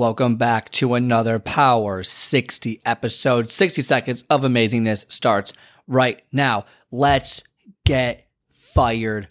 Welcome back to another Power 60 episode. 60 seconds of amazingness starts right now. Let's get fired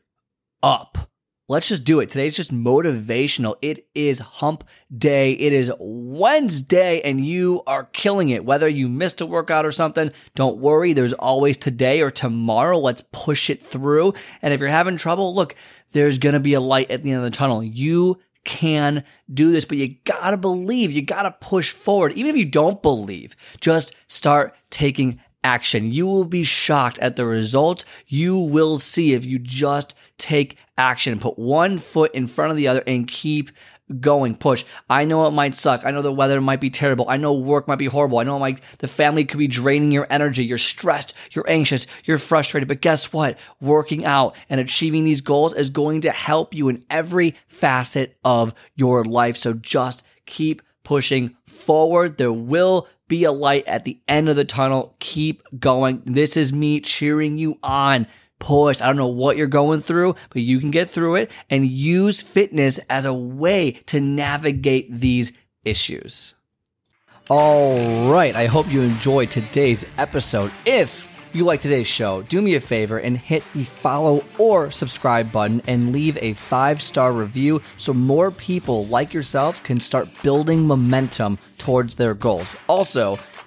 up. Let's just do it. Today's just motivational. It is hump day. It is Wednesday and you are killing it. Whether you missed a workout or something, don't worry. There's always today or tomorrow. Let's push it through. And if you're having trouble, look, there's going to be a light at the end of the tunnel. You can do this, but you gotta believe, you gotta push forward. Even if you don't believe, just start taking action. You will be shocked at the result you will see if you just take action. Put one foot in front of the other and keep going, push. I know it might suck. I know the weather might be terrible. I know work might be horrible. I know like the family could be draining your energy. You're stressed, you're anxious, you're frustrated. But guess what? Working out and achieving these goals is going to help you in every facet of your life. So just keep pushing forward. There will be a light at the end of the tunnel. Keep going. This is me cheering you on push. I don't know what you're going through, but you can get through it and use fitness as a way to navigate these issues. All right. I hope you enjoyed today's episode. If you like today's show, do me a favor and hit the follow or subscribe button and leave a five star review so more people like yourself can start building momentum towards their goals. Also,